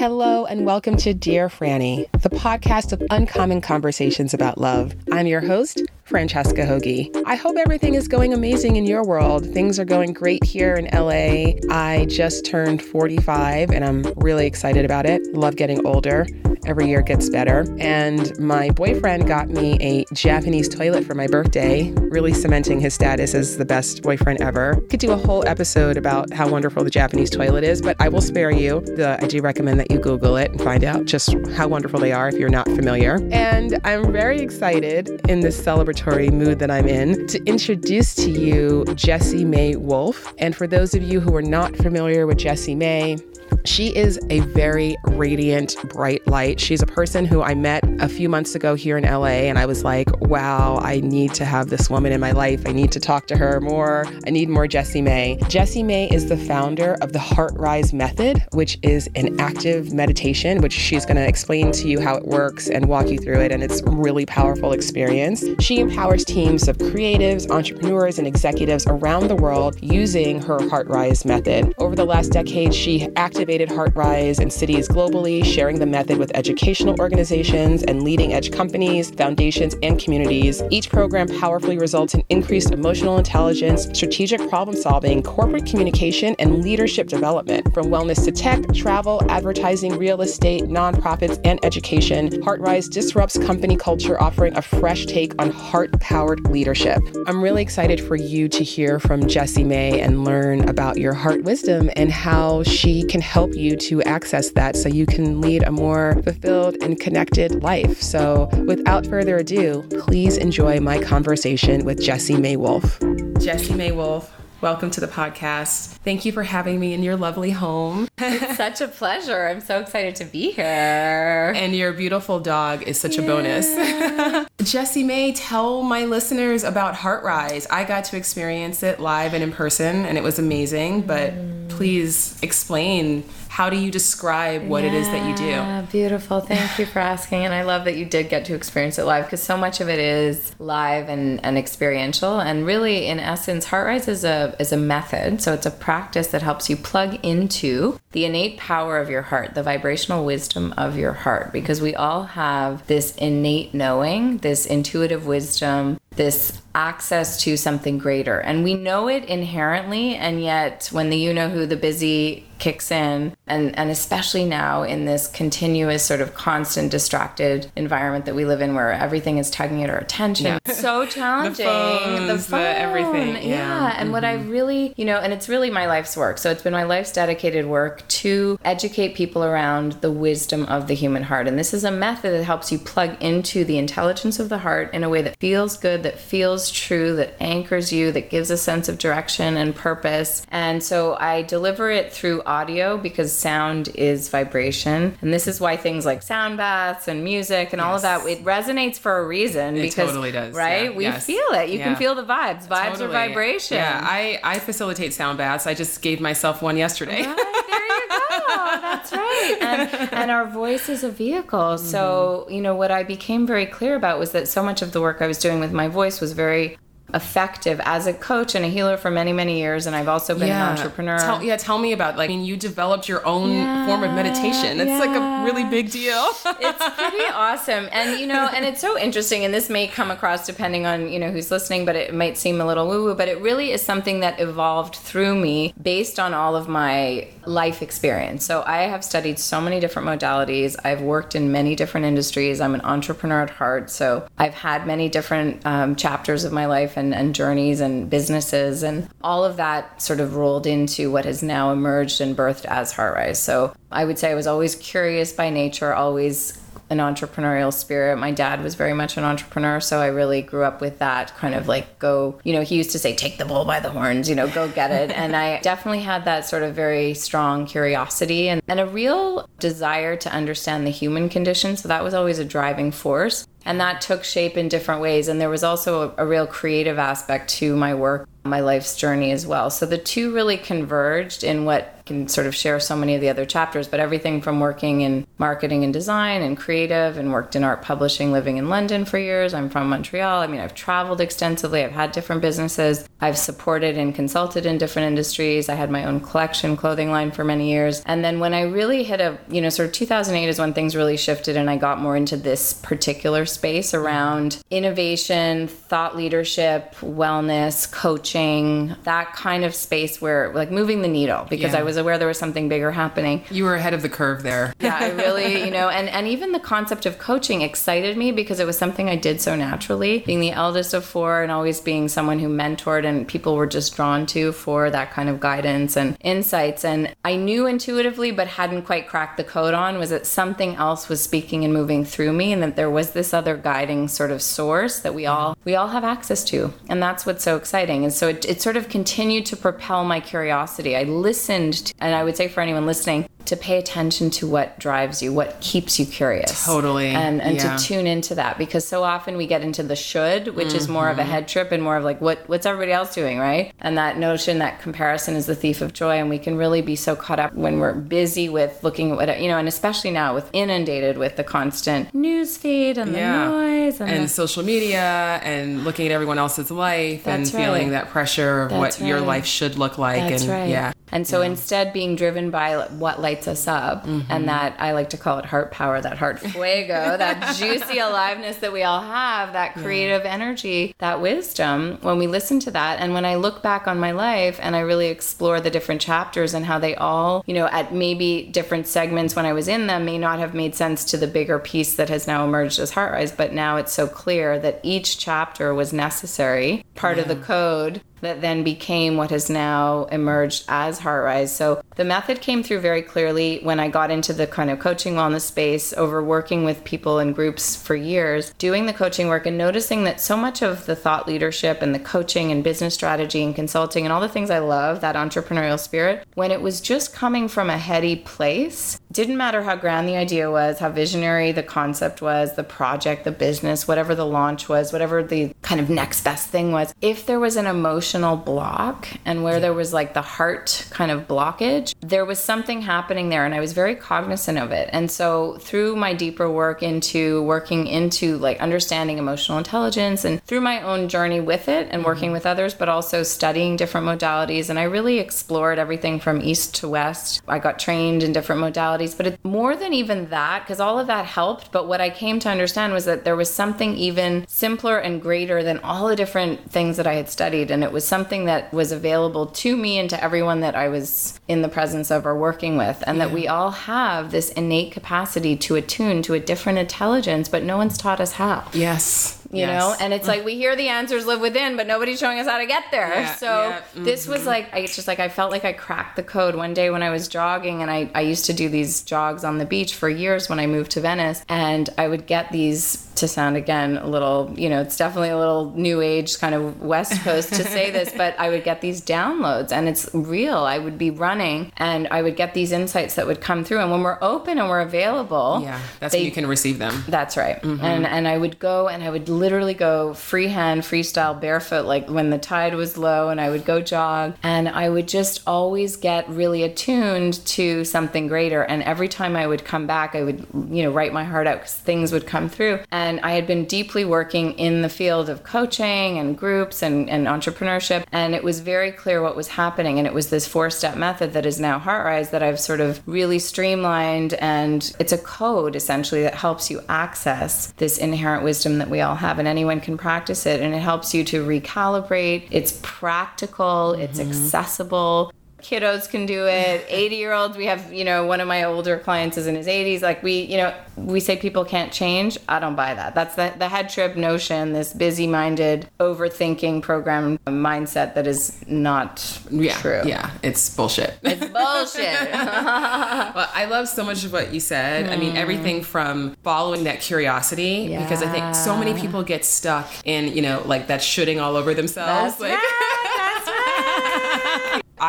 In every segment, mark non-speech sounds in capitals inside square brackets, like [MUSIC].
Hello, and welcome to Dear Franny, the podcast of uncommon conversations about love. I'm your host, Francesca Hogi. I hope everything is going amazing in your world. Things are going great here in LA. I just turned 45 and I'm really excited about it. Love getting older. Every year gets better. And my boyfriend got me a Japanese toilet for my birthday, really cementing his status as the best boyfriend ever. Could do a whole episode about how wonderful the Japanese toilet is, but I will spare you. The, I do recommend that you Google it and find out just how wonderful they are if you're not familiar. And I'm very excited in this celebratory mood that I'm in to introduce to you Jessie May Wolfe. And for those of you who are not familiar with Jessie May, she is a very radiant, bright light. She's a person who I met a few months ago here in LA, and I was like, wow, I need to have this woman in my life. I need to talk to her more. I need more Jessie May. Jessie May is the founder of the HeartRise Method, which is an active meditation, which she's going to explain to you how it works and walk you through it. And it's a really powerful experience. She empowers teams of creatives, entrepreneurs, and executives around the world using her HeartRise method. Over the last decade, she actively HeartRise in cities globally, sharing the method with educational organizations and leading edge companies, foundations, and communities. Each program powerfully results in increased emotional intelligence, strategic problem solving, corporate communication, and leadership development. From wellness to tech, travel, advertising, real estate, nonprofits, and education, HeartRise disrupts company culture, offering a fresh take on heart powered leadership. I'm really excited for you to hear from Jessie May and learn about your heart wisdom and how she can help you to access that so you can lead a more fulfilled and connected life. So, without further ado, please enjoy my conversation with Jessie May Wolfe. Jessie May Wolfe, welcome to the podcast. Thank you for having me in your lovely home. it's [LAUGHS] such a pleasure. I'm so excited to be here. And your beautiful dog is such yeah. a bonus. [LAUGHS] Jessie May, tell my listeners about HeartRise. I got to experience it live and in person, and it was amazing, but mm. please explain how do you describe what yeah, it is that you do? Beautiful. Thank you for asking. And I love that you did get to experience it live because so much of it is live and, and experiential. And really, in essence, HeartRise is a is a method. So it's a practice that helps you plug into the innate power of your heart, the vibrational wisdom of your heart, because we all have this innate knowing, this intuitive wisdom, this access to something greater. And we know it inherently, and yet when the you know who, the busy kicks in and and especially now in this continuous sort of constant distracted environment that we live in where everything is tugging at our attention yeah. so [LAUGHS] challenging the, phones, the, phone, the everything yeah, yeah. and mm-hmm. what i mm-hmm. really you know and it's really my life's work so it's been my life's dedicated work to educate people around the wisdom of the human heart and this is a method that helps you plug into the intelligence of the heart in a way that feels good that feels true that anchors you that gives a sense of direction and purpose and so i deliver it through audio because sound is vibration. And this is why things like sound baths and music and yes. all of that, it resonates for a reason. It because, totally does. Right? Yeah. We yes. feel it. You yeah. can feel the vibes. Vibes totally. are vibration. Yeah, I, I facilitate sound baths. I just gave myself one yesterday. Right, there you go. That's right. And, and our voice is a vehicle. Mm-hmm. So, you know, what I became very clear about was that so much of the work I was doing with my voice was very effective as a coach and a healer for many many years and i've also been yeah. an entrepreneur. Tell, yeah tell me about like I mean, you developed your own yeah, form of meditation. It's yeah. like a really big deal. It's pretty [LAUGHS] awesome. And you know and it's so interesting and this may come across depending on you know who's listening but it might seem a little woo woo but it really is something that evolved through me based on all of my life experience. So i have studied so many different modalities. I've worked in many different industries. I'm an entrepreneur at heart. So i've had many different um, chapters of my life and, and journeys and businesses and all of that sort of rolled into what has now emerged and birthed as HeartRise. So I would say I was always curious by nature, always an entrepreneurial spirit. My dad was very much an entrepreneur, so I really grew up with that kind of like go, you know, he used to say, take the bull by the horns, you know, go get it. and I definitely had that sort of very strong curiosity and, and a real desire to understand the human condition. So that was always a driving force. And that took shape in different ways. And there was also a, a, real creative aspect to my work, my life's journey as well. So the two really converged in what can sort of share so many of the other chapters, but everything from working in marketing and design and creative and worked in art publishing, living in London for years. I'm from Montreal. I mean, I've traveled extensively, I've had different businesses, I've supported and consulted in different industries. I had my own collection clothing line for many years. And then when I really hit a, you know, sort of 2008 is when things really shifted and I got more into this particular space around innovation, thought leadership, wellness, coaching, that kind of space where like moving the needle because Yeah. I was aware there was something bigger happening. You were ahead of the curve there. [LAUGHS] Yeah, I really, you know, and, and even the concept of coaching excited me because it was something I did so naturally. Being the eldest of four and always being someone who mentored and people were just drawn to for that kind of guidance and insights. And I knew intuitively, but hadn't quite cracked the code on, was that something else was speaking and moving through me and that there was this other guiding sort of source that we all we all have access to. And that's what's so exciting. And so it, it sort of continued to propel my curiosity. I listened, to, and I would say for anyone listening, to pay attention to what drives you, what keeps you curious. Totally, And and yeah. to tune into that because so often we get into the should, which is more of Mm-hmm. a head trip and more of like what what's everybody else doing, right? And that notion that comparison is the thief of joy and we can really be so caught up when we're busy with looking at what you know, and especially now with inundated with the constant news feed and the Yeah. noise and, and the, social media and looking at everyone else's life That's and feeling that pressure of That's what your life should look like That's and right. yeah And so instead being driven by what lights us up Mm-hmm. and that I like to call it heart power, that heart [LAUGHS] fuego, that juicy aliveness that we all have, that creative energy, that wisdom, when we listen to that and when I look back on my life and I really explore the different chapters and how they all, you know, at maybe different segments when I was in them may not have made sense to the bigger piece that has now emerged as Heartrise, but now it's so clear that each chapter was necessary, part of the code that then became what has now emerged as Heartrise. So the method came through very clearly when I got into the kind of coaching wellness space over working with people in groups for years, doing the coaching work and noticing that so much of the thought leadership and the coaching and business strategy and consulting and all the things I love, that entrepreneurial spirit, when it was just coming from a heady place, didn't matter how grand the idea was, how visionary the concept was, the project, the business, whatever the launch was, whatever the kind of next best thing was, if there was an emotional block and where there was like the heart kind of blockage, there was something happening there and I was very cognizant of it. And so through my deeper work into working into like understanding emotional intelligence and through my own journey with it and working mm-hmm. with others, but also studying different modalities. And I really explored everything from east to west. I got trained in different modalities, but it, more than even that, because all of that helped. But what I came to understand was that there was something even simpler and greater than all the different things that I had studied. And it was something that was available to me and to everyone that I was in the presence of or working with. And that we all have this innate capacity to attune to a different intelligence, but no one's taught us how yes you know? And it's like we hear the answers live within but nobody's showing us how to get there. Yeah, so yeah, this was like I, it's just like i felt like i cracked the code. One day when i was jogging and I, I used to do these jogs on the beach for years when i moved to venice and i would get these to sound again a little you know it's definitely a little new age kind of west coast to say [LAUGHS] this but i would get these downloads and it's real. I would be running and i would get these insights that would come through and when we're open and we're available yeah that's they- when you can receive them. That's right. Mm-hmm. And and I would go and I would literally go freehand, freestyle, barefoot, like when the tide was low, and I would go jog, and I would just always get really attuned to something greater. And every time I would come back, I would you know write my heart out because things would come through. And I had been deeply working in the field of coaching and groups and, and entrepreneurship, and it was very clear what was happening. And it was this four step method that is now Heartrise that I've sort of really streamlined, and it's a code essentially that helps you access this inherent wisdom that we all have, and anyone can practice it. And it helps you to recalibrate. It's practical, it's mm-hmm. accessible. Kiddos can do it. [LAUGHS] 80 year olds, we have, you know, one of my older clients is in his 80s. Like, we, you know, we say people can't change. I don't buy that. That's the, the head trip notion, this busy minded, overthinking program mindset that is not yeah true. yeah it's bullshit It's [LAUGHS] bullshit. [LAUGHS] Well, I love so much of what you said. I mean, everything hmm. from following that curiosity, because I think so many people get stuck in, you know, like that shooting all over themselves. That's like, right.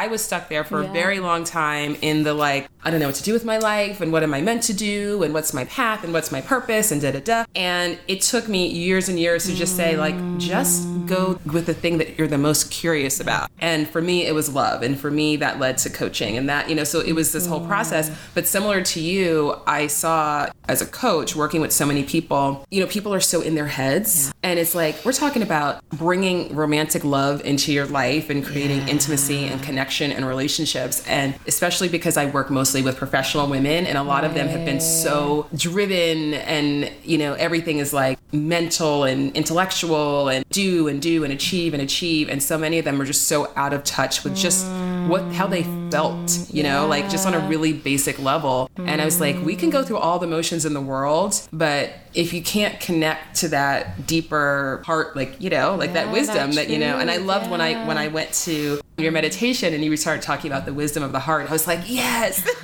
I was stuck there for Yeah. a very long time in the like, I don't know what to do with my life and what am I meant to do and what's my path and what's my purpose and da da da. And it took me years and years to just say, like, just go with the thing that you're the most curious about. And for me, it was love. And for me, that led to coaching. And that, you know, so it was this whole process. But similar to you, I saw as a coach working with so many people, you know, people are so in their heads. Yeah. And it's like, we're talking about bringing romantic love into your life and creating yeah. intimacy and connection and relationships. And especially because I work mostly with professional women, and a lot right. of them have been so driven, and, you know, everything is like mental and intellectual and do and do and achieve and achieve. And so many of them are just so out of touch with just what, how they felt, you know, like just on a really basic level. Mm. And I was like, we can go through all the motions in the world, but if you can't connect to that deeper part, like, you know, like yeah, that wisdom that, you know, and I loved yeah. when I, when I went to your meditation and you started talking about the wisdom of the heart, I was like, yes. [LAUGHS]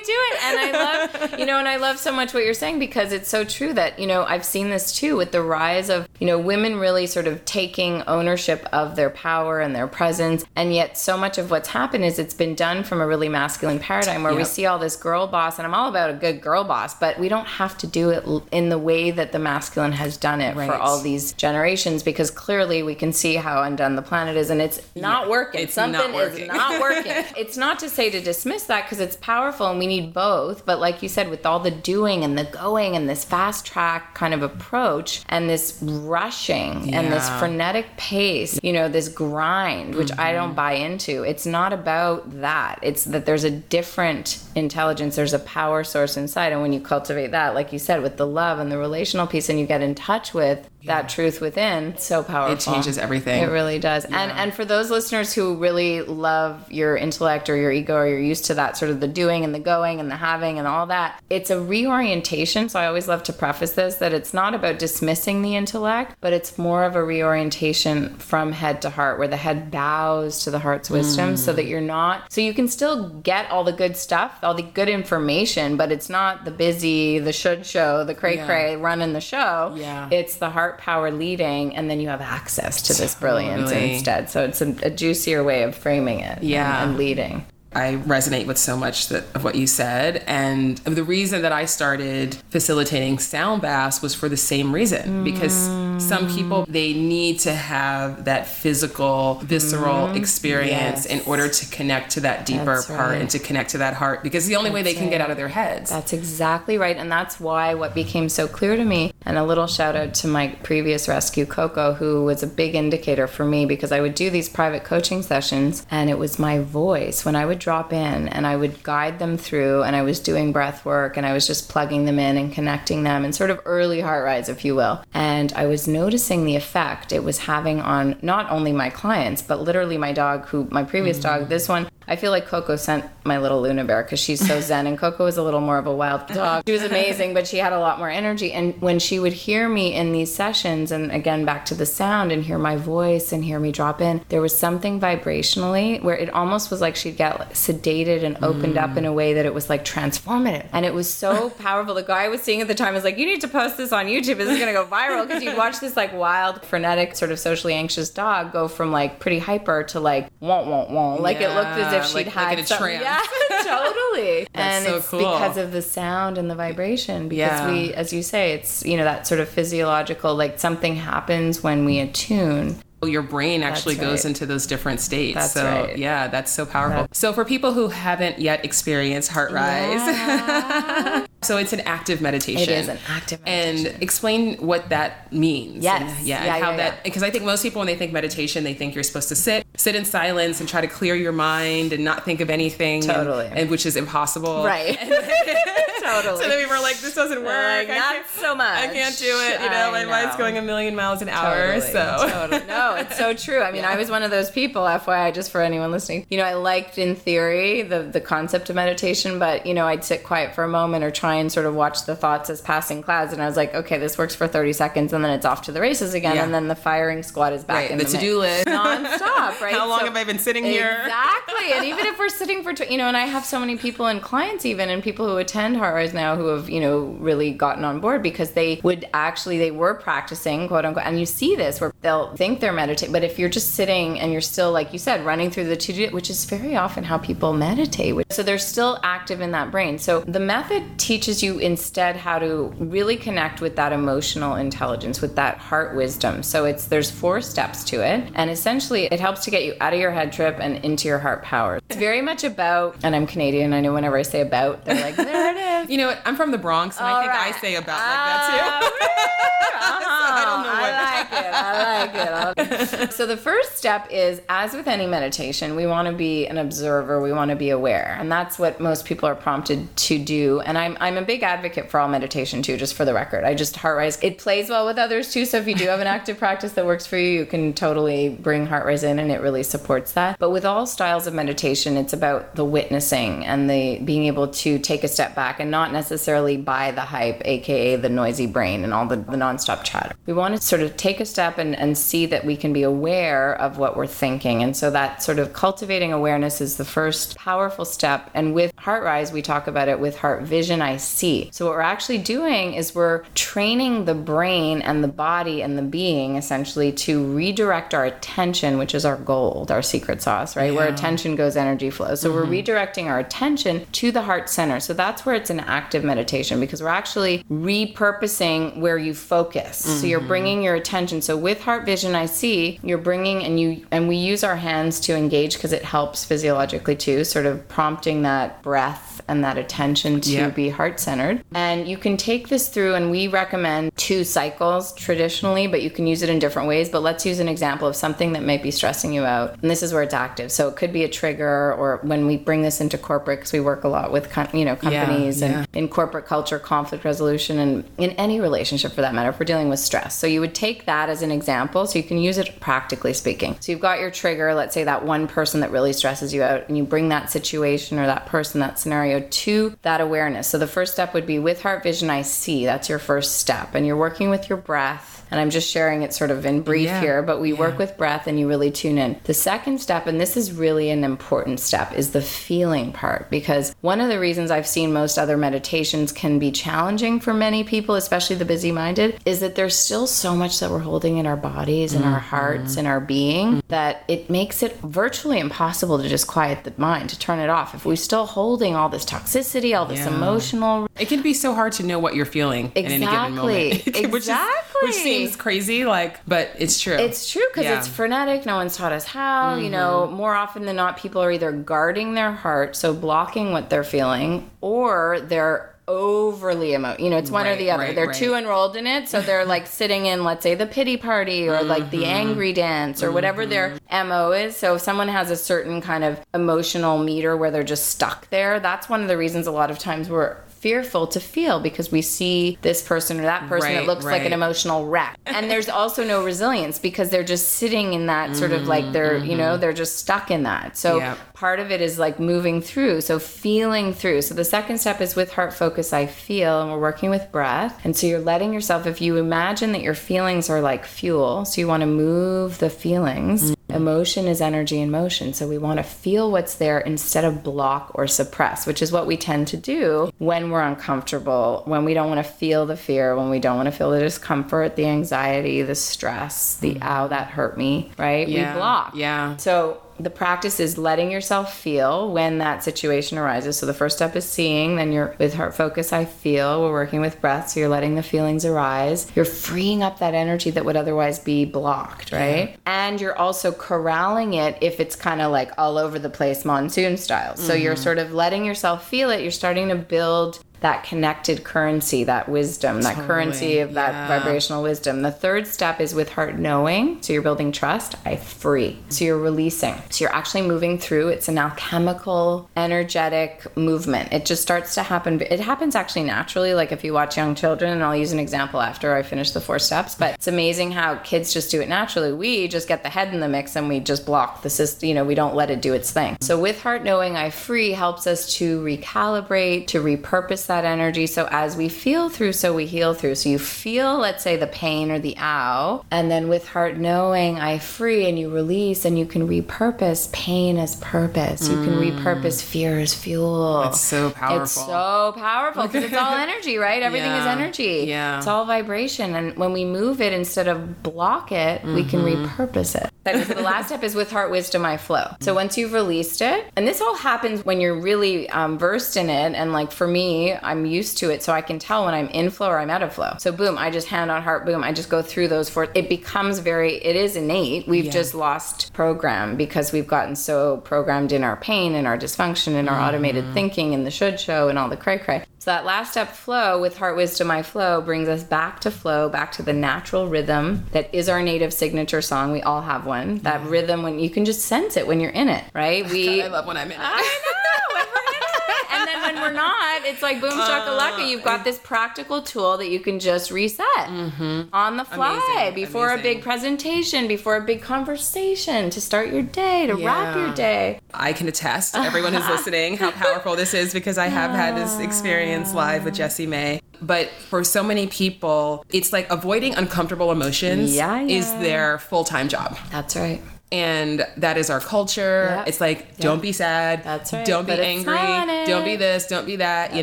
do it. And I love, you know, and I love so much what you're saying because it's so true that, you know, I've seen this too with the rise of, you know, women really sort of taking ownership of their power and their presence. And yet, so much of what's happened is it's been done from a really masculine paradigm where yep. we see all this girl boss, and I'm all about a good girl boss, but we don't have to do it in the way that the masculine has done it right. for all these generations because clearly we can see how undone the planet is and it's not yeah, working. It's Something not working. is not working. it's not to say to dismiss that because it's powerful and we need both. But like you said, with all the doing and the going and this fast track kind of approach and this rushing yeah. and this frenetic pace, you know, this grind, which mm-hmm. I don't mm-hmm. buy into, it's not about that. It's that there's a different intelligence, there's a power source inside. And when you cultivate that, like you said, with the love and the relational piece, and you get in touch with yeah. that truth within so powerful it changes everything it really does yeah. and and for those listeners who really love your intellect or your ego or you're used to that sort of the doing and the going and the having and all that it's a reorientation so i always love to preface this that it's not about dismissing the intellect but it's more of a reorientation from head to heart where the head bows to the heart's wisdom mm. so that you're not so you can still get all the good stuff all the good information but it's not the busy the should show the cray cray yeah. running the show yeah it's the heart heart power leading, and then you have access to this brilliance totally. instead. So it's a, a, juicier way of framing it. Yeah, and, and leading. I resonate with so much that, of what you said. And the reason that I started facilitating sound baths was for the same reason. Because some people, they need to have that physical, visceral mm, experience yes. in order to connect to that deeper that's part right. and to connect to that heart. Because the only that's way they can get out of their heads. That's exactly right. And that's why what became so clear to me, and a little shout out to my previous rescue, Coco, who was a big indicator for me because I would do these private coaching sessions and it was my voice when I would drop in and I would guide them through and I was doing breath work and I was just plugging them in and connecting them and sort of early HeartRise, if you will. And I was noticing the effect it was having on not only my clients, but literally my dog, who my previous mm-hmm. dog, this one, I feel like Coco sent my little Luna Bear because she's so zen, and Coco was a little more of a wild dog. She was amazing, but she had a lot more energy. And when she would hear me in these sessions, and again back to the sound, and hear my voice and hear me drop in, there was something vibrationally where it almost was like she'd get sedated and opened mm. up in a way that it was like transformative, and it was so [LAUGHS] powerful. The guy I was seeing at the time was like, "You need to post this on YouTube. This is gonna go viral." Because you'd watch this like wild, frenetic, sort of socially anxious dog go from like pretty hyper to like won't won't won't. Like yeah. it looked as if she'd like, had like some, [LAUGHS] yeah, totally. [LAUGHS] and so it's cool. because of the sound and the vibration. Because yeah. we, as you say, it's you know that sort of physiological like something happens when we attune your brain actually right. goes into those different states. That's so right. yeah, that's so powerful. That's... So for people who haven't yet experienced HeartRise, yeah. [LAUGHS] so it's an active meditation. It is an active meditation. And explain what that means. Yes. And, yeah, yeah, and how yeah, that because I think most people when they think meditation, they think you're supposed to sit, sit in silence and try to clear your mind and not think of anything. Totally. And, and which is impossible. Right. [LAUGHS] [LAUGHS] totally. [LAUGHS] So then people are like, this doesn't work. Like, not so much. I can't do it. You know, my know. mind's going a million miles an hour. Totally. So totally. No, it's so true. I mean, yeah. I was one of those people, FYI, just for anyone listening. You know, I liked in theory the, the concept of meditation, but, you know, I'd sit quiet for a moment or try and sort of watch the thoughts as passing clouds. And I was like, okay, this works for 30 seconds and then it's off to the races again. Yeah. And then the firing squad is back right, in the, the to do list. Nonstop, [LAUGHS] right? How long so, have I been sitting here? Exactly. and even if we're sitting for, you know, and I have so many people and clients even and people who attend Rise now who have, you know, really gotten on board because they would actually, they were practicing, quote unquote. And you see this where they'll think they're meditating, but if you're just sitting and you're still, like you said, running through the to do, which is very often how people meditate. So they're still active in that brain. So the method teaches you instead how to really connect with that emotional intelligence, with that heart wisdom. So it's, there's four steps to it. And essentially it helps to get you out of your head trip and into your heart power. It's very much about, and I'm Canadian. I know whenever I say about, they're like, there it is. You know what? I'm from the Bronx, and All I think right. I say about like that ah, too. [LAUGHS] Uh-huh. I don't know what- I like it. I like it. [LAUGHS] so the first step is, as with any meditation, we want to be an observer. We want to be aware, and that's what most people are prompted to do. And I'm I'm a big advocate for all meditation too. Just for the record, I just heart rise. It plays well with others too. So if you do have an active practice that works for you, you can totally bring heart rise in, and it really supports that. But with all styles of meditation, it's about the witnessing and the being able to take a step back and not necessarily buy the hype, aka the noisy brain and all the, the nonstop chatter. We want to sort of take a step and, and see that we can be aware of what we're thinking. And so that sort of cultivating awareness is the first powerful step. And with HeartRise, we talk about it with Heart Vision I See. So what we're actually doing is we're training the brain and the body and the being essentially to redirect our attention, which is our gold, our secret sauce, right? Where attention goes, energy flows. So we're mm-hmm. redirecting our attention to the heart center. So that's where it's an active meditation because we're actually repurposing where you focus. So you're mm-hmm. bringing your attention. So with heart vision I see, you're bringing and you and we use our hands to engage because it helps physiologically too, sort of prompting that breath and that attention to Yep. be heart centered. And you can take this through and we recommend two cycles traditionally, but you can use it in different ways. But let's use an example of something that might be stressing you out. And this is where it's active. So it could be a trigger or when we bring this into corporate because we work a lot with com- you know companies yeah. and in corporate culture, conflict resolution and in any relationship for that matter, if we're dealing with stress. So you would take that as an example so you can use it practically speaking. So you've got your trigger, let's say that one person that really stresses you out, and you bring that situation or that person, that scenario to that awareness. So the first step would be with heart vision, I see. That's your first step. And you're working with your breath. And I'm just sharing it sort of in brief Yeah. here, but we work with breath and you really tune in. The second step, and this is really an important step, is the feeling part. Because one of the reasons I've seen most other meditations can be challenging for many people, especially the busy minded, is that there's still so much that we're holding in our bodies and our mm-hmm. hearts and our being that it makes it virtually impossible to just quiet the mind, to turn it off. If we're still holding all this toxicity, all this Yeah. emotional It can be so hard to know what you're feeling in any given moment. Exactly. [LAUGHS] which, is, which seems crazy, like, but it's true. It's true because Yeah. it's frenetic. No one's taught us how. You know, mm-hmm. more often than not, people are either guarding their heart, so blocking what they're feeling, or they're overly emo. You know, it's one or the other. right, they're right. too enrolled in it, so they're like sitting in, let's say, the pity party or like the mm-hmm. angry dance or whatever their mm-hmm. mo is. So if someone has a certain kind of emotional meter where they're just stuck there, that's one of the reasons a lot of times we're fearful to feel because we see this person or that person that Right, looks like an emotional wreck. [LAUGHS] And there's also no resilience because they're just sitting in that sort of like they're, you know, mm-hmm. they're just stuck in that. So Yep. part of it is like moving through. So feeling through. So the second step is with heart focus, I feel, and we're working with breath. And so you're letting yourself, if you imagine that your feelings are like fuel, so you want to move the feelings. Emotion is energy in motion. So we want to feel what's there instead of block or suppress, which is what we tend to do when we're uncomfortable, when we don't want to feel the fear, when we don't want to feel the discomfort, the anxiety, the stress, the mm. ow, that hurt me, right? Yeah, We block. yeah. So the practice is letting yourself feel when that situation arises. So the first step is seeing, then you're with heart focus, I feel. We're working with breath, so you're letting the feelings arise. You're freeing up that energy that would otherwise be blocked, right? And you're also corralling it if it's kind of like all over the place monsoon style. So you're Mm-hmm. sort of letting yourself feel it. You're starting to build that connected currency, that wisdom, that currency of that yeah. vibrational wisdom. The third step is with heart knowing. So you're building trust. I free. So you're releasing. So you're actually moving through. It's an alchemical, energetic movement. It just starts to happen. It happens actually naturally. Like if you watch young children, and I'll use an example after I finish the four steps, but it's amazing how kids just do it naturally. We just get the head in the mix and we just block the system. You know, we don't let it do its thing. So with heart knowing, I free helps us to recalibrate, to repurpose that energy. So as we feel through, so we heal through. So you feel, let's say, the pain or the ow, and then with heart knowing, I free, and you release, and you can repurpose pain as purpose. You can repurpose fear as fuel. It's so powerful. It's so powerful because it's all [LAUGHS] energy, right? Everything is energy. Yeah. It's all vibration. And when we move it, instead of block it, we can Mm-hmm. repurpose it. [LAUGHS] The last step is with heart wisdom, I flow. So once you've released it, and this all happens when you're really um, versed in it. And like for me, I'm used to it. So I can tell when I'm in flow or I'm out of flow. So boom, I just hand on heart, boom, I just go through those four. It becomes very, it is innate. We've Yeah. just lost program because we've gotten so programmed in our pain and our dysfunction and our automated mm-hmm. thinking and the should show and all the cray cray. So that last step flow with heart wisdom I flow brings us back to flow, back to the natural rhythm that is our native signature song. We all have one. That rhythm when you can just sense it when you're in it, right? [LAUGHS] We I love when I'm in it. I know. when we're in it. And then when we're not, it's like boom shakalaka. You've got uh, this practical tool that you can just reset mm-hmm. on the fly Amazing, before a big presentation, before a big conversation, to start your day, to wrap your day. I can attest everyone who's [LAUGHS] listening how powerful this is because I have had this experience live with Jessie May. But for so many people, it's like avoiding uncomfortable emotions Yeah, is their full time job. That's right. And that is our culture. Yep. It's like, don't be sad. That's right. Don't be Put a angry. smile on it. Don't be this. Don't be that. you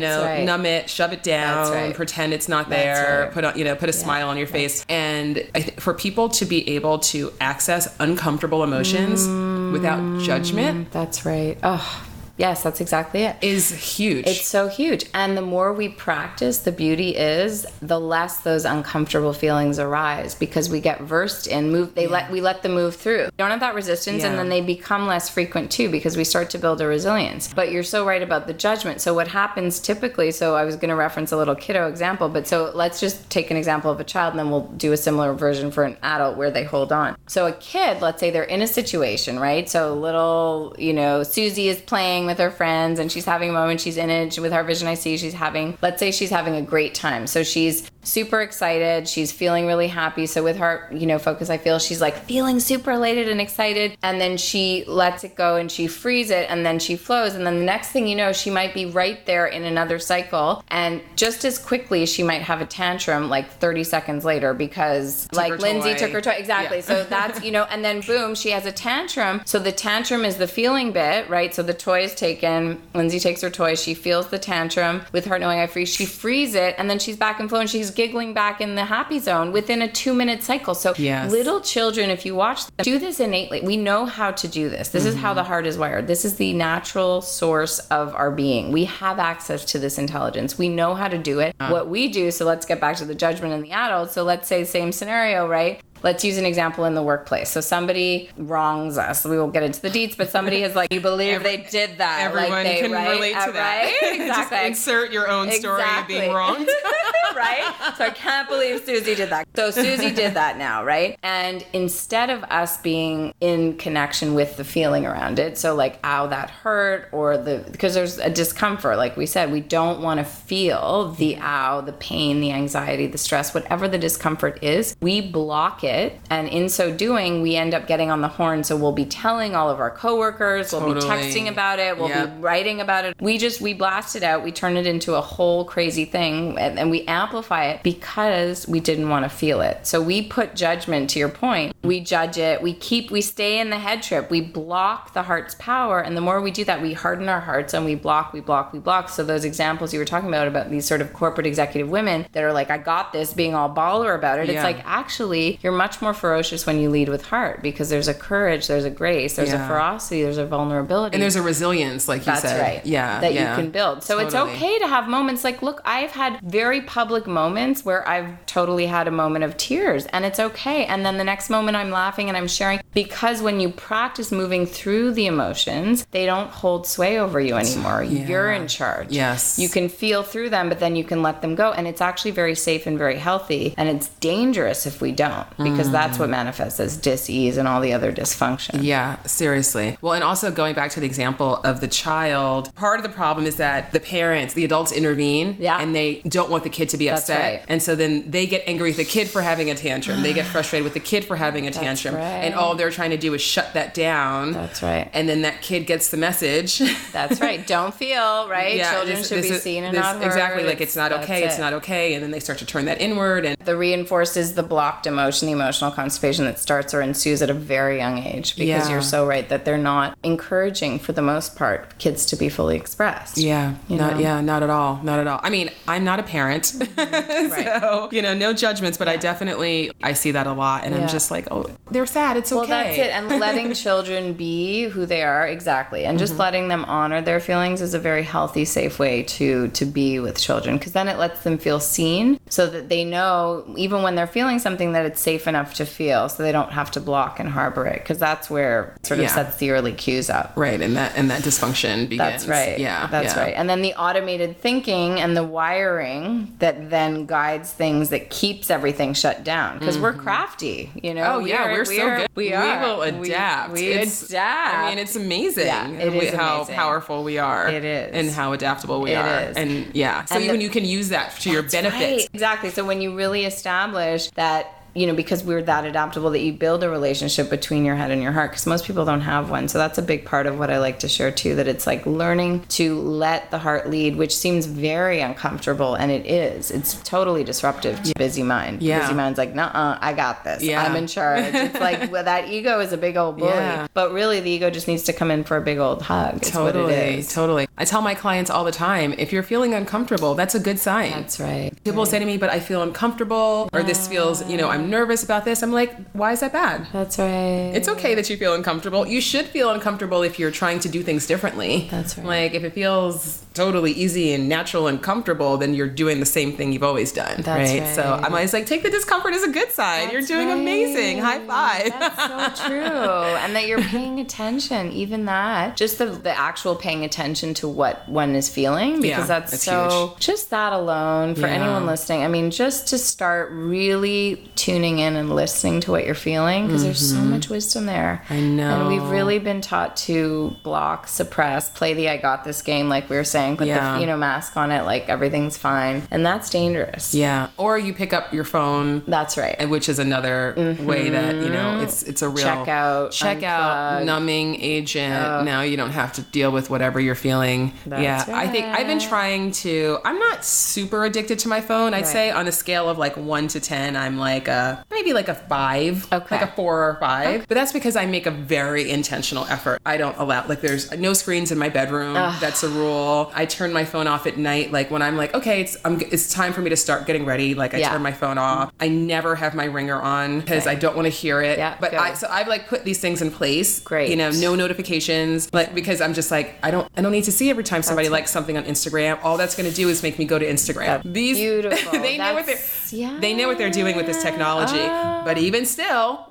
know, right. numb it, shove it down, That's right. pretend it's not That's there. Put on, you know, put a smile on your face. And I th- for people to be able to access uncomfortable emotions without judgment mm, That's right. Oh, yes, that's exactly it. is huge. It's so huge. And the more we practice, the beauty is the less those uncomfortable feelings arise because we get versed in move they let we let them move through. You don't have that resistance and then they become less frequent too because we start to build a resilience. But you're so right about the judgment. So what happens typically, so I was gonna reference a little kiddo example, but so let's just take an example of a child and then we'll do a similar version for an adult where they hold on. So a kid, let's say they're in a situation, right? So little, you know, Susie is playing with her friends and she's having a moment, she's in it with her vision I see, she's having, let's say she's having a great time. So she's super excited, she's feeling really happy. So with her, you know, focus, I feel she's like feeling super elated and excited. And then she lets it go and she frees it and then she flows. And then the next thing you know, she might be right there in another cycle. And just as quickly, she might have a tantrum like 30 seconds later because like Lindsay toy. took her toy. Exactly. Yeah. So [LAUGHS] that's, you know, and then boom, she has a tantrum. So the tantrum is the feeling bit, right? So the toy is taken. Lindsay takes her toy. She feels the tantrum with her knowing I freeze. She frees it and then she's back in flow and she's giggling back in the happy zone within a two minute cycle. So Yes. little children, if you watch them, do this innately. We know how to do this. This is how Mm-hmm. the heart is wired. This is the natural source of our being. We have access to this intelligence. We know how to do it. What we do, so let's get back to the judgment in the adult. So let's say same scenario, right? Let's use an example in the workplace. So somebody wrongs us. We will get into the deets, but somebody is like, you believe they did that. Everyone like they, can right? relate to Uh, that. [LAUGHS] Right? Exactly. [LAUGHS] insert your own story of being Exactly. wronged. [LAUGHS] right? So I can't believe Susie did that. So Susie did that now, right? And instead of us being in connection with the feeling around it, so like, ow, that hurt, or the, because there's a discomfort, like we said, we don't want to feel the ow, the pain, the anxiety, the stress, whatever the discomfort is, we block it. And in so doing, we end up getting on the horn. So we'll be telling all of our coworkers, we'll be texting about it, we'll Yep. be writing about it. We just we blast it out. We turn it into a whole crazy thing, and, and we amplify it because we didn't want to feel it. So we put judgment. To your point, we judge it. We keep. We stay in the head trip. We block the heart's power, and the more we do that, we harden our hearts and we block. We block. We block. So those examples you were talking about about these sort of corporate executive women that are like, I got this, being all baller about it. It's like actually you're much more ferocious when you lead with heart because there's a courage, there's a grace, there's a ferocity, there's a vulnerability. and there's a resilience, like you That's said. right. Yeah. That yeah. you can build. So it's okay to have moments like, look, I've had very public moments where I've totally had a moment of tears and it's okay. And then the next moment I'm laughing and I'm sharing because when you practice moving through the emotions, they don't hold sway over you anymore. You're in charge. Yes. You can feel through them, but then you can let them go. And it's actually very safe and very healthy. And it's dangerous if we don't because that's what mm. manifests as dis-ease and all the other dysfunction. Yeah, seriously. Well, and also going back to the example of the child, part of the problem is that the parents, the adults intervene Yeah. and they don't want the kid to be That's upset. right. And so then they get angry with the kid for having a tantrum. they get [SIGHS] frustrated with the kid for having a tantrum. right. And all they're trying to do is shut that down. That's right. And then that kid gets the message. [LAUGHS] That's right. Don't feel right. Children this- should this be seen and this- not heard. Exactly. Like it's not That's okay. It's not okay. And then they start to turn that inward. And the reinforces the blocked emotion, the emotional constipation that starts or ensues at a very young age. Because Yeah. you're so right that they're not encouraging, for the most part, kids to be fully expressed. yeah, not yeah, not at all, not at all. I mean, I'm not a parent, [LAUGHS] so you know, no judgments, but I definitely I see that a lot, and Yeah. I'm just like, oh, they're sad. It's okay. Well, that's it. And letting [LAUGHS] children be who they are, exactly, and Mm-hmm. just letting them honor their feelings is a very healthy, safe way to to be with children. Because then it lets them feel seen, so that they know even when they're feeling something that it's safe enough to feel, so they don't have to block and harbor it. Because that's where sort of Yeah. sets the early cues up. Right, and that and that dysfunction begins. That's right. Yeah, That's yeah. right. And then the automated thinking and the wiring that then guides things that keeps everything shut down because we're crafty, you know. Mm-hmm. Oh We yeah, are- we're, so are- good. We are. we will adapt. We, It's- adapt. I mean, it's amazing. Yeah, it we- is how amazing. powerful we are. It is. and how adaptable we It are. is. And yeah, so And even the- you can use that to your benefit. Right, Exactly. So when you really establish that, you know, because we're that adaptable, that you build a relationship between your head and your heart, because most people don't have one. So that's a big part of what I like to share too. That it's like learning to let the heart lead, which seems very uncomfortable, and it is. It's totally disruptive to busy mind. Yeah. Busy mind's like, nah, I got this. Yeah. I'm in charge. It's [LAUGHS] like well, that ego is a big old bully, Yeah. but really the ego just needs to come in for a big old hug. It's what it Totally, totally. I tell my clients all the time, if you're feeling uncomfortable, that's a good sign. That's right. People say to me, but I feel uncomfortable, or this feels, you know, I'm nervous about this. I'm like, why is that bad? That's right. It's okay that you feel uncomfortable. You should feel uncomfortable if you're trying to do things differently. That's right. Like if it feels totally easy and natural and comfortable, then you're doing the same thing you've always done. That's right? So. I'm always like, take the discomfort as a good sign. you're doing right. amazing. High five. That's so [LAUGHS] true. And that you're paying attention, even that, just the, the actual paying attention to what one is feeling, because Yeah, that's, that's so, just that alone for Yeah. anyone listening. I mean, just to start really tuning in and listening to what you're feeling, because there's so much wisdom there. Mm-hmm. I know. And we've really been taught to block, suppress, play the I got this game, like we were saying, put Yeah. the, you know, mask on it, like everything's fine. And that's dangerous. yeah. Or you pick up your phone That's right. which is another way that you know it's it's a real Check out, check out unplug. numbing agent now you don't have to deal with whatever you're feeling That's yeah i think i've been trying to i'm not super addicted to my phone i'd Right. say on a scale of like 1 to 10 i'm like a maybe like a 5 Okay. like a 4 or 5 but that's because i make a very intentional effort i don't allow like there's no screens in my bedroom that's a rule i turn my phone off at night like when i'm like okay it's I'm, it's time for me to start getting ready like i Yeah. turn my phone off i never have my ringer on because Okay. i don't want to hear it Yeah, but good. i so i've like put these things in place Great. you know no notifications like because i'm just like i don't i don't need to see every time somebody That's likes something on instagram all that's going to do is make me go to instagram these [LAUGHS] beautiful. they know what they're yeah. they know what they're doing with this technology Oh. but even ah. still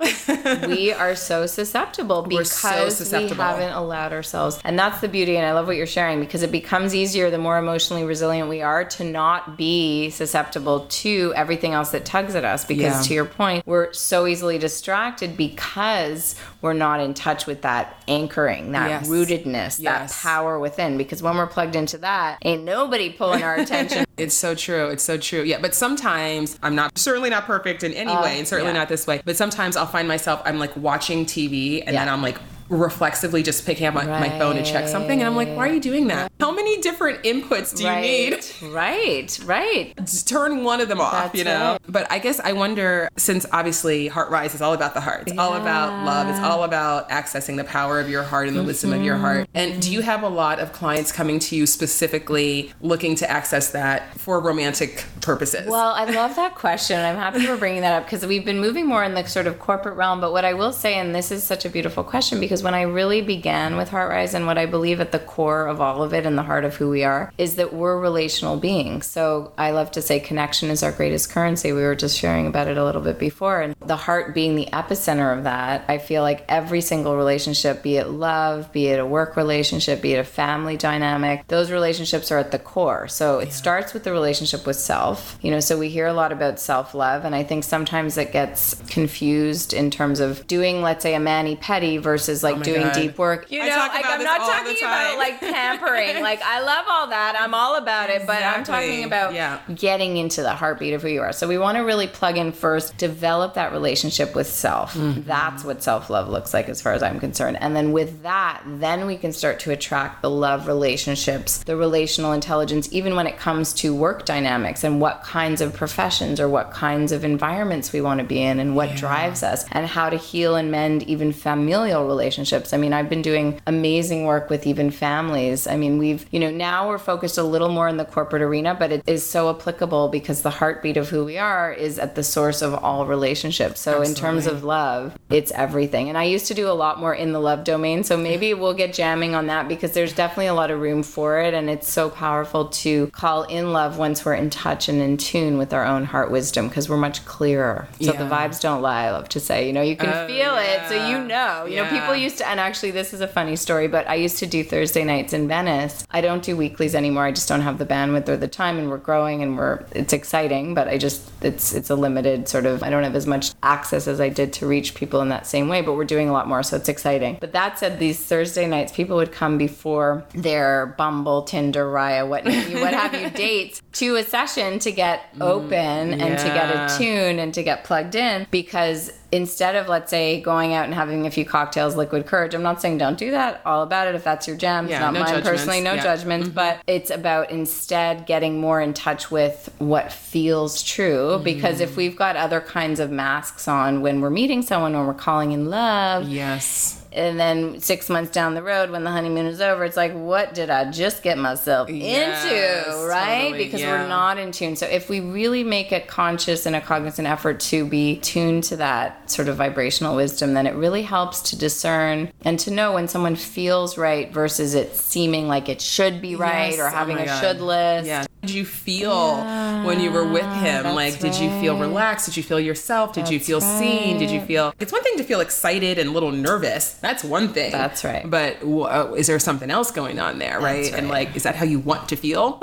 [LAUGHS] we are so susceptible because so susceptible. we haven't allowed ourselves. And that's the beauty. And I love what you're sharing because it becomes easier the more emotionally resilient we are to not be susceptible to everything else that tugs at us. Because Yeah. to your point, we're so easily distracted because we're not in touch with that anchoring, that Yes. rootedness, Yes. that power within. Because when we're plugged into that, ain't nobody pulling our attention. [LAUGHS] It's so true. It's so true. Yeah, but sometimes I'm not certainly not perfect in any way, and certainly Uh, yeah. not this way. But sometimes I'll find myself I'm like watching TV, and then I'm like reflexively just picking up my, my phone to check something, and I'm like, why are you doing that? How many different inputs do you need? right, right, right. Just turn one of them off, That's you know. right. But I guess I wonder, since obviously HeartRise is all about the heart, it's all about love, it's all about accessing the power of your heart and the wisdom of your heart. And do you have a lot of clients coming to you specifically looking to access that for romantic purposes? Well, I love that question. I'm happy we're bringing that up because we've been moving more in the sort of corporate realm. But what I will say, and this is such a beautiful question, because when I really began with Heartrise and what I believe at the core of all of it and the heart of who we are is that we're relational beings. So I love to say connection is our greatest currency. We were just sharing about it a little bit before. And the heart being the epicenter of that, I feel like every single relationship, be it love, be it a work relationship, be it a family dynamic, those relationships are at the core. So it starts with the relationship with self. You know, so we hear a lot about self love, and I think sometimes it gets confused in terms of doing, let's say, a mani pedi versus like Oh doing God. deep work. You I know, like I'm not talking about like pampering. like I love all that. I'm all about it, but I'm talking about Yeah. getting into the heartbeat of who you are. So we want to really plug in first, develop that relationship with self. Mm-hmm. That's what self-love looks like as far as I'm concerned. And then with that, then we can start to attract the love relationships, the relational intelligence even when it comes to work dynamics and what kinds of professions or what kinds of environments we want to be in and what drives us and how to heal and mend even familial relationships. I mean, I've been doing amazing work with even families. I mean, we've, you know, now we're focused a little more in the corporate arena, but it is so applicable because the heartbeat of who we are is at the source of all relationships. So in terms of love, it's everything. And I used to do a lot more in the love domain, so maybe we'll get jamming on that because there's definitely a lot of room for it and it's so powerful to call in love once we're in touch and in tune with our own heart wisdom because we're much clearer. So the vibes don't lie, I love to say. You know, you can Oh, feel it, so you know. You know, Yeah. people used to and actually this is a funny story, but I used to do Thursday nights in Venice. I don't do weeklies anymore. I just don't have the bandwidth or the time and we're growing and we're it's exciting, but I just it's it's a limited sort of I don't have as much access as I did to reach people in that same way, but we're doing a lot more, so it's exciting. But that said, these Thursday nights, people would come before their Bumble, Tinder, Raya, what what have you [LAUGHS] dates to a session to get mm, open and to get yeah. attuned and to get plugged in because instead of let's say going out and having a few cocktails liquid courage i'm not saying don't do that all about it if that's your jam Yeah, it's not no mine judgments. personally no Yeah. Mm-hmm. judgments but it's about instead getting more in touch with what feels true because Mm. if we've got other kinds of masks on when we're meeting someone when we're calling in love Yes. And then six months down the road when the honeymoon is over it's like what did i just get myself Yes, into right totally, because yeah. we're not in tune so if we really make a conscious and a cognizant effort to be tuned to that sort of vibrational wisdom then it really helps to discern and to know when someone feels right versus it seeming like it should be right Yes. or Oh having my a God. should list Yeah. Did you feel when you were with him? Like, did you feel relaxed? Did you feel yourself? Did you That's feel seen? Did you feel? It's one thing to feel excited and a little nervous. That's one thing. That's right. But uh, is there something else going on there, right? That's And like, is that how you want to feel?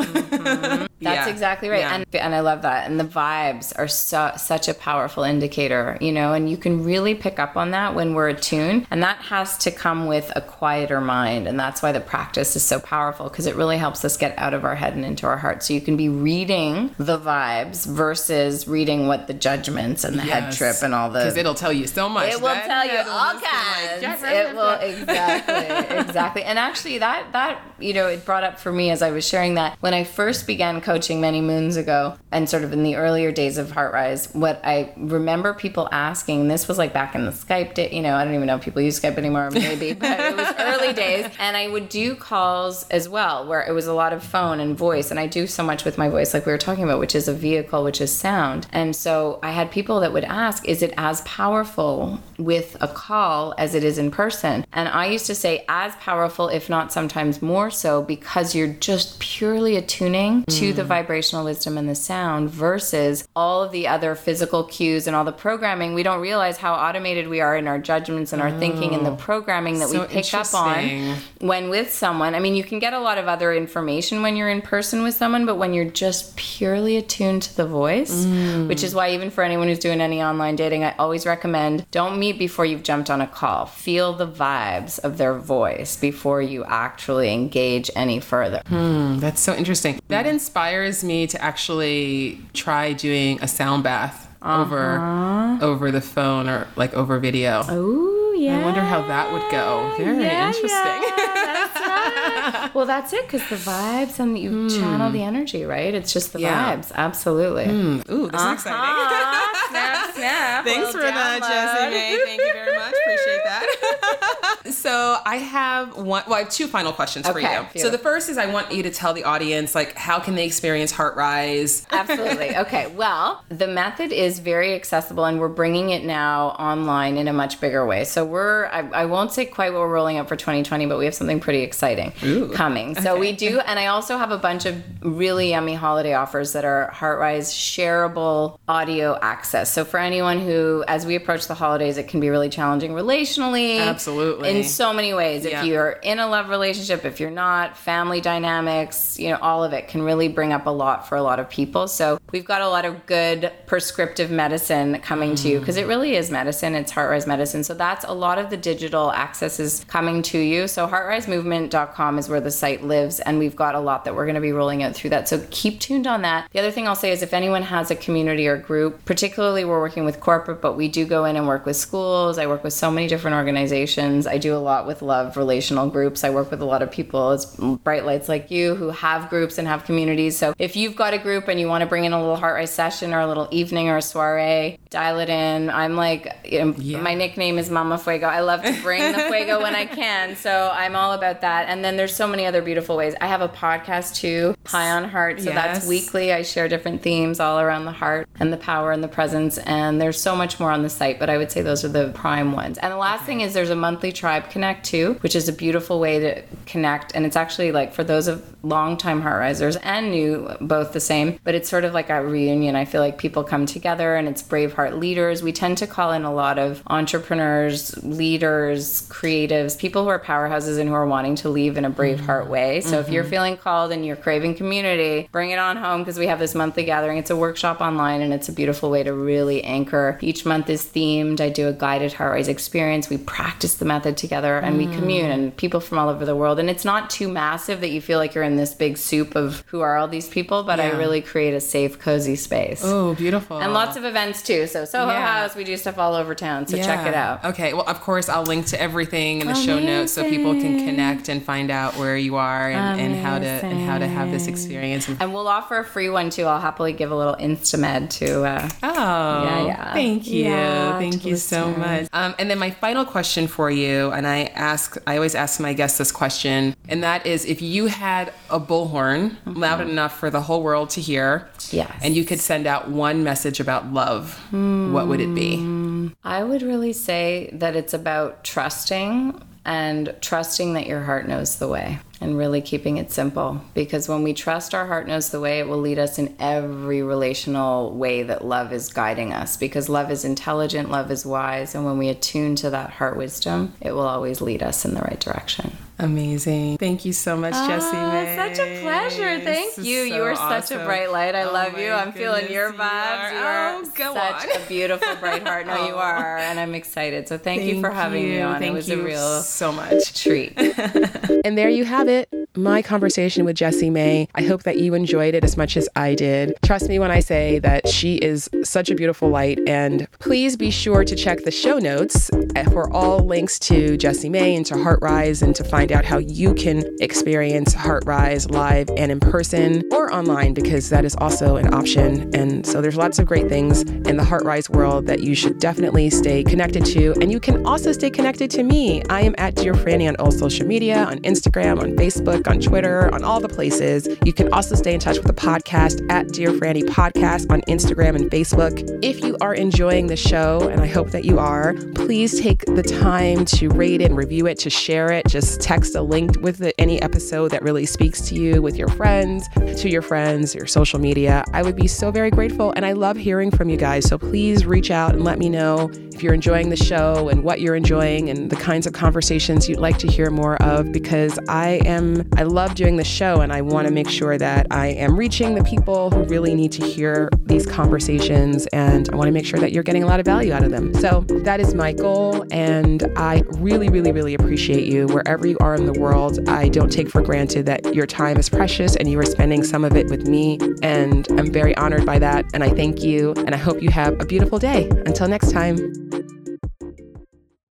That's exactly right. And and I love that. And the vibes are so, such a powerful indicator, you know, and you can really pick up on that when we're attuned. And that has to come with a quieter mind. And that's why the practice is so powerful because it really helps us get out of our head and into our heart. So you can be reading the vibes versus reading what the judgments and the head trip and all the because it'll tell you so much. it will tell you all be like, kinds. It will [LAUGHS] exactly, exactly. And actually, that that you know, it brought up for me as I was sharing that when I first began coaching many moons ago, and sort of in the earlier days of HeartRise, what I remember people asking. This was like back in the Skype day. You know, I don't even know if people use Skype anymore, [LAUGHS] maybe, but it was early days. And I would do calls as well, where it was a lot of phone and voice, and I do so much with my voice, like we were talking about, which is a vehicle, which is sound. And so I had people that would ask, is it as powerful with a call as it is in person? And I used to say, as powerful, if not sometimes more so, because you're just purely attuning to mm. the Mm-hmm. vibrational wisdom and the sound versus all of the other physical cues and all the programming. We don't realize how automated we are in our judgments and our thinking and the oh, programming that So we pick up on when with someone. I mean, you can get a lot of other information when you're in person with someone, but when you're just purely attuned to the voice, mm. which is why even for anyone who's doing any online dating, I always recommend don't meet before you've jumped on a call. Feel the vibes of their voice before you actually engage any further. Hmm, that's so interesting. That inspires me to actually try doing a sound bath over uh-huh. over the phone or like over video. Uh-huh. Yeah. I wonder how that would go. Very Yeah, interesting. yeah, that's right. well, that's it because the vibes and you hmm. channel the energy, right? It's just the. Yeah. vibes. Absolutely. Hmm. Ooh, this is uh-huh. exciting. Snap, snap. [LAUGHS] Thanks for that, download. Jessie May. Thank you very much. Appreciate that. [LAUGHS] so I have one. Well, I have two final questions for Okay, you. So the first is I want you to tell the audience like how can they experience HeartRise? [LAUGHS] Absolutely. Okay. Well, the method is very accessible, and we're bringing it now online in a much bigger way. So we're, I, I won't say quite what we're rolling out for 2020, but we have something pretty exciting coming. So we do, and I also have a bunch of really yummy holiday offers that are HeartRise shareable audio access. So for anyone who, as we approach the holidays, it can be really challenging relationally. Absolutely. In so many ways. Yeah. If you're in a love relationship, if you're not, family dynamics, you know, all of it can really bring up a lot for a lot of people. So we've got a lot of good prescriptive medicine coming to you mm. because it really is medicine. It's HeartRise medicine. So that's a lot of the digital access is coming to you. So heartrisemovement.com is where the site lives, and we've got a lot that we're going to be rolling out through that. So keep tuned on that. The other thing I'll say is if anyone has a community or group, particularly we're working with corporate, but we do go in and work with schools. I work with so many different organizations. I do a lot with love relational groups. I work with a lot of people as bright lights like you who have groups and have communities. So if you've got a group and you want to bring in a little HeartRise session or a little evening or a soiree, dial it in. I'm like, you know, Yeah. my nickname is Mama Fuego. I love to bring the fuego when I can. So I'm all about that. And then there's so many other beautiful ways. I have a podcast too, High on Heart. So Yes. that's weekly. I share different themes all around the heart and the power and the presence. And there's so much more on the site, but I would say those are the prime ones. And the last thing is there's a monthly Tribe Connect too, which is a beautiful way to connect. And it's actually like for those of longtime heart risers and new, both the same, but it's sort of like a reunion. I feel like people come together and it's brave heart leaders. We tend to call in a lot of entrepreneurs, leaders, creatives, people who are powerhouses and who are wanting to leave in a brave mm-hmm. heart way. So if you're mm-hmm. feeling called and you're craving community, bring it on home because we have this monthly gathering. It's a workshop online and it's a beautiful way to really anchor. Each month is themed. I do a guided HeartRise experience. We practice the method together and we mm. commune and people from all over the world. And it's not too massive that you feel like you're in this big soup of who are all these people, but I really create a safe, cozy space. Oh, beautiful. And lots of events too. So Soho Yeah. House, we do stuff all over town. So check it out. Okay. Well, of course, I'll link to everything in the show notes so people can connect and find out where you are and, and how to and how to have this experience. And, we'll offer a free one too. I'll happily give a little Instamed to. Uh, oh, Yeah, yeah. Thank you. Yeah, Thank you so listeners. much. Um, and then my final question for you, and I ask, I always ask my guests this question, and that is, if you had a bullhorn loud mm-hmm. enough for the whole world to hear, Yes. and you could send out one message about love, what would it be? Hmm. I would really say that it's about trusting and trusting that your heart knows the way and really keeping it simple. Because when we trust our heart knows the way, it will lead us in every relational way that love is guiding us. Because love is intelligent, love is wise. And when we attune to that heart wisdom, it will always lead us in the right direction. Amazing. Thank you so much, Jessie. Ah, May. Such a pleasure. Thank This you. so you are such a bright light. I Oh love you. I'm feeling your vibes. are. You are Oh, go such on. a beautiful, bright heart. No, you [LAUGHS] Oh. are. And I'm excited. So thank, you for having me you. on. Thank it was you a real so much. treat. [LAUGHS] And there you have it. My conversation with Jessie May. I hope that you enjoyed it as much as I did. Trust me when I say that she is such a beautiful light. And please be sure to check the show notes eh, for all links to Jessie May and to HeartRise and to find out how you can experience HeartRise live and in person or online because that is also an option. And so there's lots of great things in the HeartRise world that you should definitely stay connected to. And you can also stay connected to me. I am at Dear Franny on all social media, on Instagram, on Facebook, on Twitter, on all the places. You can also stay in touch with the podcast at Dear Franny Podcast on Instagram and Facebook. If you are enjoying the show, and I hope that you are, please take the time to rate it and review it, to share it. Just text a link with the, any episode that really speaks to you with your friends, to your friends, your social media. I would be so very grateful. And I love hearing from you guys. So please reach out and let me know if you're enjoying the show and what you're enjoying and the kinds of conversations you'd like to hear more of because I am I love doing the show and I want to make sure that I am reaching the people who really need to hear these conversations and I want to make sure that you're getting a lot of value out of them. So that is my goal and I really really really appreciate you wherever you are in the world. I don't take for granted that your time is precious and you are spending some of it with me and I'm very honored by that and I thank you and I hope you have a beautiful day. Until next time.